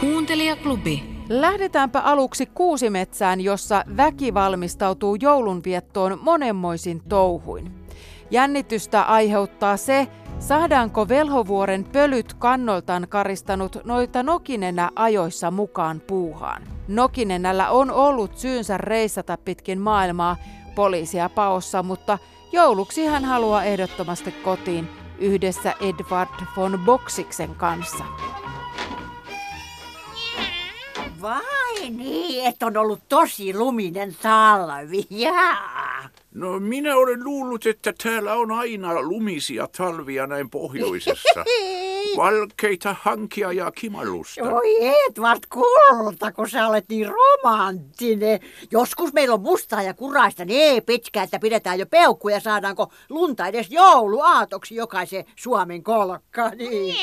Kuuntelijaklubi. Lähdetäänpä aluksi Kuusimetsään, jossa väki valmistautuu joulunviettoon monenmoisin touhuin. Jännitystä aiheuttaa se, saadaanko Velhovuoren pölyt kannoltaan karistanut noita Nokinenä ajoissa mukaan puuhaan. Nokinenällä on ollut syynsä reissata pitkin maailmaa poliisia paossa, mutta jouluksi hän haluaa ehdottomasti kotiin yhdessä Edward von Boxiksen kanssa. Vai niin, että on ollut tosi luminen talvi. Jaa. No minä olen luullut, että täällä on aina lumisia talvia näin pohjoisessa. Valkeita hankia ja kimallusta. Oi Edward kulta, kun sä olet niin romanttinen. Joskus meillä on mustaa ja kuraista niin pitkään, että pidetään jo peukkuja. Saadaanko lunta edes jouluaatoksi jokaisen Suomen kolkka. Niin.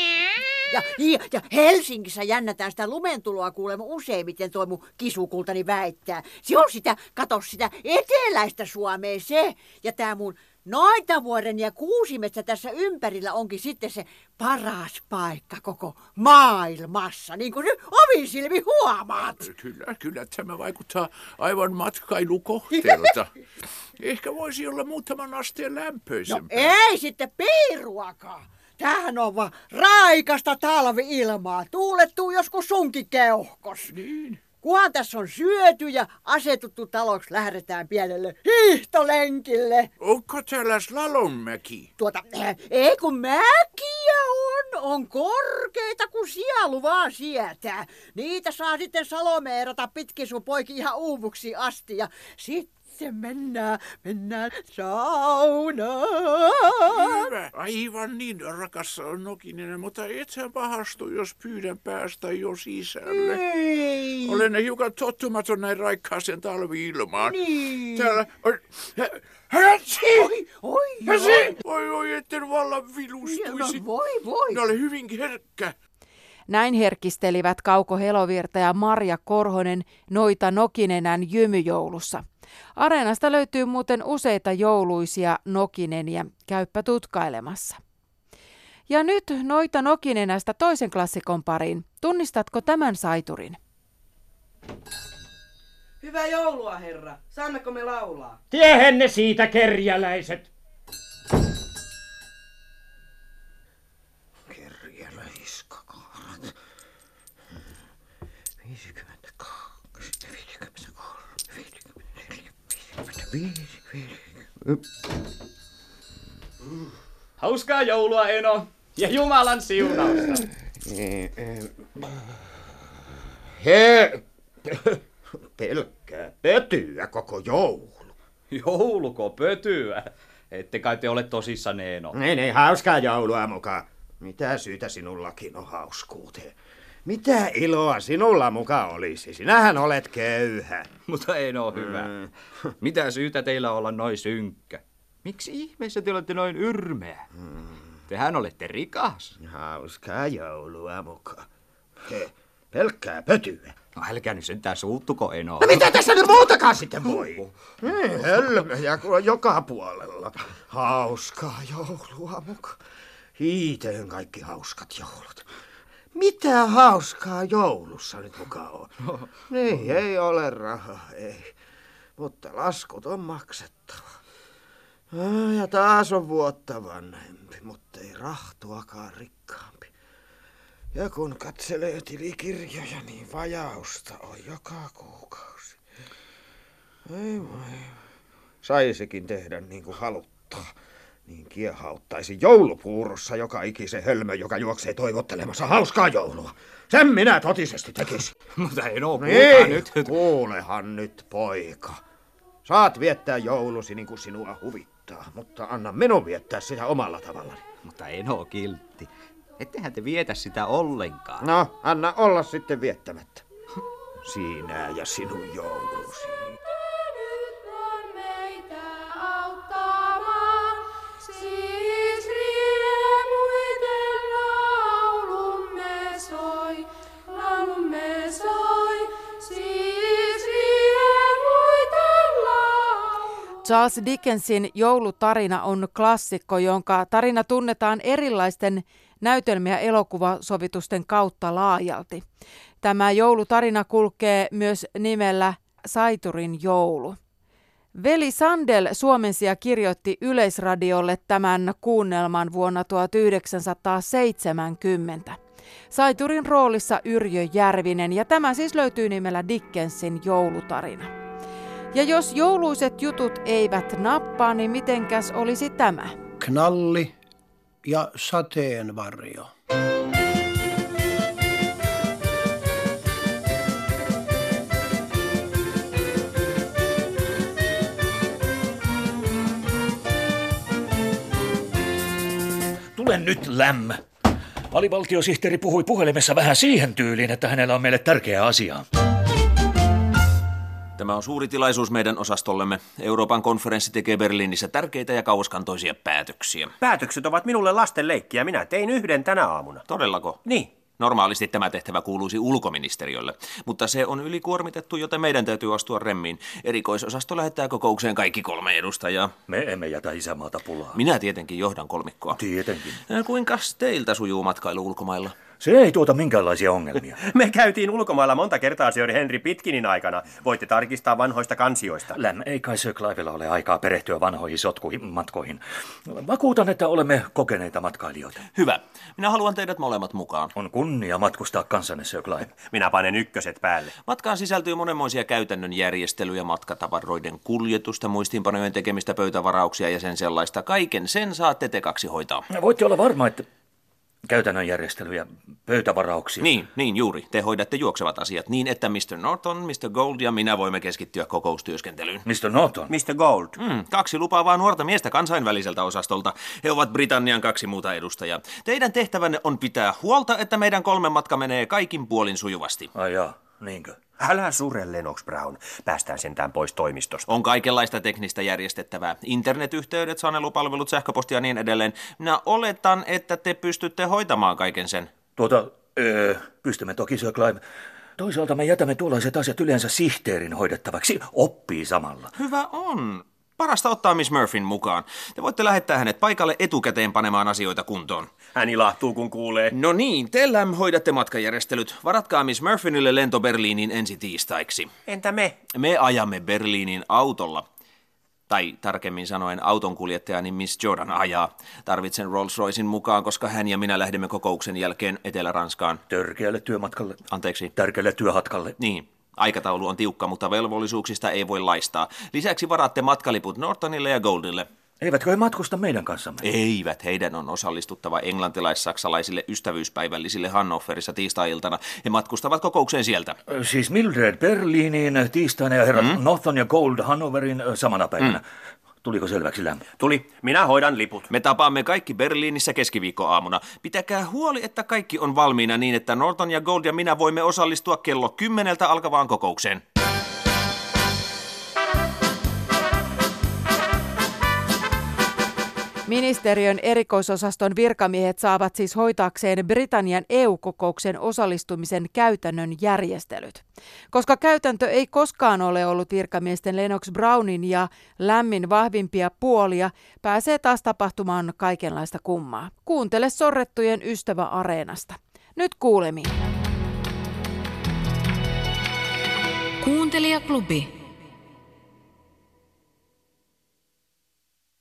Ja, ja, ja Helsingissä jännätään sitä lumentuloa kuulemma useimmiten tuo mun kisukultani väittää. Se on sitä, kato sitä eteläistä Suomea se. Ja tää mun noita vuoden ja kuusimetsä tässä ympärillä onkin sitten se paras paikka koko maailmassa, niin kuin nyt omin silmi huomaat. Kyllä, kyllä tämä vaikuttaa aivan matkailukohteelta. Ehkä voisi olla muutaman asteen No lämpöisempää. ei sitten piiruakaan. Tämähän on vaan raikasta talvi-ilmaa. Tuulettuu joskus sunkin keuhkos. Niin. Kunhan tässä on syöty ja asetuttu taloksi, lähdetään pienelle hiihtolenkille. Onko täällä Slalommäki? Tuota, äh, ei kun mäkiä on, on korkeita kuin sielu vaan sietää. Niitä saa sitten salomeerata pitkin sun poiki ihan uuvuksi asti ja sitten mennään, mennään saunaan. Hyvä. Aivan niin, rakas Nokinen, mutta ethän pahastu, jos pyydän päästä jo sisälle. Ei. Olen hiukan tottumaton näin raikkaaseen talvi-ilmaan. Niin. Täällä on... Hätsi! Oi, oi, Hätsi! oi. Oi, oi, etten vallan No, vilustuisi. voi, voi. Minä olen hyvin herkkä. Näin herkistelivät Kauko Helovirta ja Marja Korhonen noita Nokinenän jymyjoulussa. Areenasta löytyy muuten useita jouluisia Nokinenia. Käyppä tutkailemassa. Ja nyt noita Nokinenästä toisen klassikon pariin. Tunnistatko tämän saiturin? Hyvää joulua, herra. Saammeko me laulaa? Tiehenne siitä, kerjäläiset! 55, 50. Hauskaa joulua, Eno. Ja Jumalan siunausta. He... Pelkkää pötyä koko joulu. Jouluko pötyä? Ette kai te ole tosissaan, Eno. Ei, ei, hauskaa joulua mukaan. Mitä syytä sinullakin on hauskuuteen? Mitä iloa sinulla muka olisi? Sinähän olet köyhä. Mutta Eno hyvä. Mm. Mitä syytä teillä olla noin synkkä? Miksi ihmeessä te olette noin yrmeä? Tehän olette rikas. Hauskaa joulua mukaan. He, pelkkää pötyä. No älkää nyt sentään suuttuko, Eno. No mitä tässä nyt muutakaan sitten voi? Niin, helmejä kun on joka puolella. Hauskaa joulua muka. Hiiteen kaikki hauskat joulut. Mitä hauskaa joulussa nyt mukaan on? Niin, ei ole rahaa, ei. Mutta laskut on maksettava. Ja taas on vuotta vanhempi, mutta ei rahtuakaan rikkaampi. Ja kun katselee tilikirjoja, niin vajausta on joka kuukausi. Ei voi. Saisikin tehdä niin kuin haluttaa. Niin kiehauttaisi joulupuurossa joka ikisen hölmö, joka juoksee toivottelemassa hauskaa joulua. Sen minä totisesti tekisin. Mutta Eno, kuulkaa Niin, nyt. kuulehan nyt, poika. Saat viettää joulusi niin kuin sinua huvittaa, mutta anna minun viettää sitä omalla tavallani. Mutta Eno kiltti. Ettehän te vietä sitä ollenkaan. No, anna olla sitten viettämättä. Sinä ja sinun joulusi. Charles Dickensin joulutarina on klassikko, jonka tarina tunnetaan erilaisten näytelmiä elokuvasovitusten kautta laajalti. Tämä joulutarina kulkee myös nimellä Saiturin joulu. Veli Sandel suomensi ja kirjoitti Yleisradiolle tämän kuunnelman vuonna 1970. Saiturin roolissa Yrjö Järvinen ja tämä siis löytyy nimellä Dickensin joulutarina. Ja jos jouluiset jutut eivät nappaa, niin mitenkäs olisi tämä? Knalli ja sateenvarjo. Tule nyt, lämm. Alivaltiosihteeri puhui puhelimessa vähän siihen tyyliin, että hänellä on meille tärkeä asia. Tämä on suuri tilaisuus meidän osastollemme. Euroopan konferenssi tekee Berliinissä tärkeitä ja kauaskantoisia päätöksiä. Päätökset ovat minulle lasten leikkiä. Minä tein yhden tänä aamuna. Todellako? Niin. Normaalisti tämä tehtävä kuuluisi ulkoministeriölle, mutta se on ylikuormitettu, joten meidän täytyy astua remmiin. Erikoisosasto lähettää kokoukseen kaikki kolme edustajaa. Me emme jätä isämaata pulaa. Minä tietenkin johdan kolmikkoa. Tietenkin. Kuinka teiltä sujuu matkailu ulkomailla? Se ei tuota minkäänlaisia ongelmia. Me käytiin ulkomailla monta kertaa Sir Henry Pitkinin aikana. Voitte tarkistaa vanhoista kansioista. Läm, ei kai Sir Clivella ole aikaa perehtyä vanhoihin sotkuihin matkoihin. Vakuutan, että olemme kokeneita matkailijoita. Hyvä. Minä haluan teidät molemmat mukaan. On kunnia matkustaa kanssanne, Sir Clive. Minä panen ykköset päälle. Matkaan sisältyy monenmoisia käytännön järjestelyjä, matkatavaroiden kuljetusta, muistiinpanojen tekemistä, pöytävarauksia ja sen sellaista. Kaiken sen saatte te kaksi hoitaa. Voitte olla varma, että käytännön järjestelyjä, pöytävarauksia. Niin, niin juuri. Te hoidatte juoksevat asiat niin, että Mr. Norton, Mr. Gold ja minä voimme keskittyä kokoustyöskentelyyn. Mr. Norton? Mr. Gold. Mm, kaksi lupaavaa nuorta miestä kansainväliseltä osastolta. He ovat Britannian kaksi muuta edustajaa. Teidän tehtävänne on pitää huolta, että meidän kolmen matka menee kaikin puolin sujuvasti. Ai jaa, niinkö? Älä sure, Lennox Brown. Päästään sentään pois toimistosta. On kaikenlaista teknistä järjestettävää. Internetyhteydet, sanelupalvelut, sähköposti ja niin edelleen. Minä oletan, että te pystytte hoitamaan kaiken sen. Tuota, öö, pystymme toki, Sir Clive. Toisaalta me jätämme tuollaiset asiat yleensä sihteerin hoidettavaksi. Oppii samalla. Hyvä on. Parasta ottaa Miss Murphyn mukaan. Te voitte lähettää hänet paikalle etukäteen panemaan asioita kuntoon. Hän ilahtuu, kun kuulee. No niin, te Läm hoidatte matkajärjestelyt. Varatkaa Miss Murphynille lento Berliiniin ensi tiistaiksi. Entä me? Me ajamme Berliinin autolla. Tai tarkemmin sanoen autonkuljettajani Miss Jordan ajaa. Tarvitsen Rolls Roycein mukaan, koska hän ja minä lähdemme kokouksen jälkeen Etelä-Ranskaan. Törkeälle työmatkalle. Anteeksi. Tärkeälle työhatkalle. Niin. Aikataulu on tiukka, mutta velvollisuuksista ei voi laistaa. Lisäksi varaatte matkaliput Nortonille ja Goldille. Eivätkö he matkusta meidän kanssamme? Eivät. Heidän on osallistuttava englantilais-saksalaisille ystävyyspäivällisille Hannoverissa tiistai-iltana. He matkustavat kokoukseen sieltä. Siis Mildred Berliiniin tiistaina ja herrat mm? Norton ja Gold Hannoverin samana päivänä. Mm. Tuliko selväksi lämpö? Tuli. Minä hoidan liput. Me tapaamme kaikki Berliinissä keskiviikkoaamuna. Pitäkää huoli, että kaikki on valmiina niin, että Norton ja Gold ja minä voimme osallistua kello kymmeneltä alkavaan kokoukseen. Ministeriön erikoisosaston virkamiehet saavat siis hoitaakseen Britannian EU-kokouksen osallistumisen käytännön järjestelyt. Koska käytäntö ei koskaan ole ollut virkamiesten Lennox Brownin ja lämmin vahvimpia puolia, pääsee taas tapahtumaan kaikenlaista kummaa. Kuuntele sorrettujen ystävä Areenasta. Nyt kuulemiin. Kuuntelijaklubi.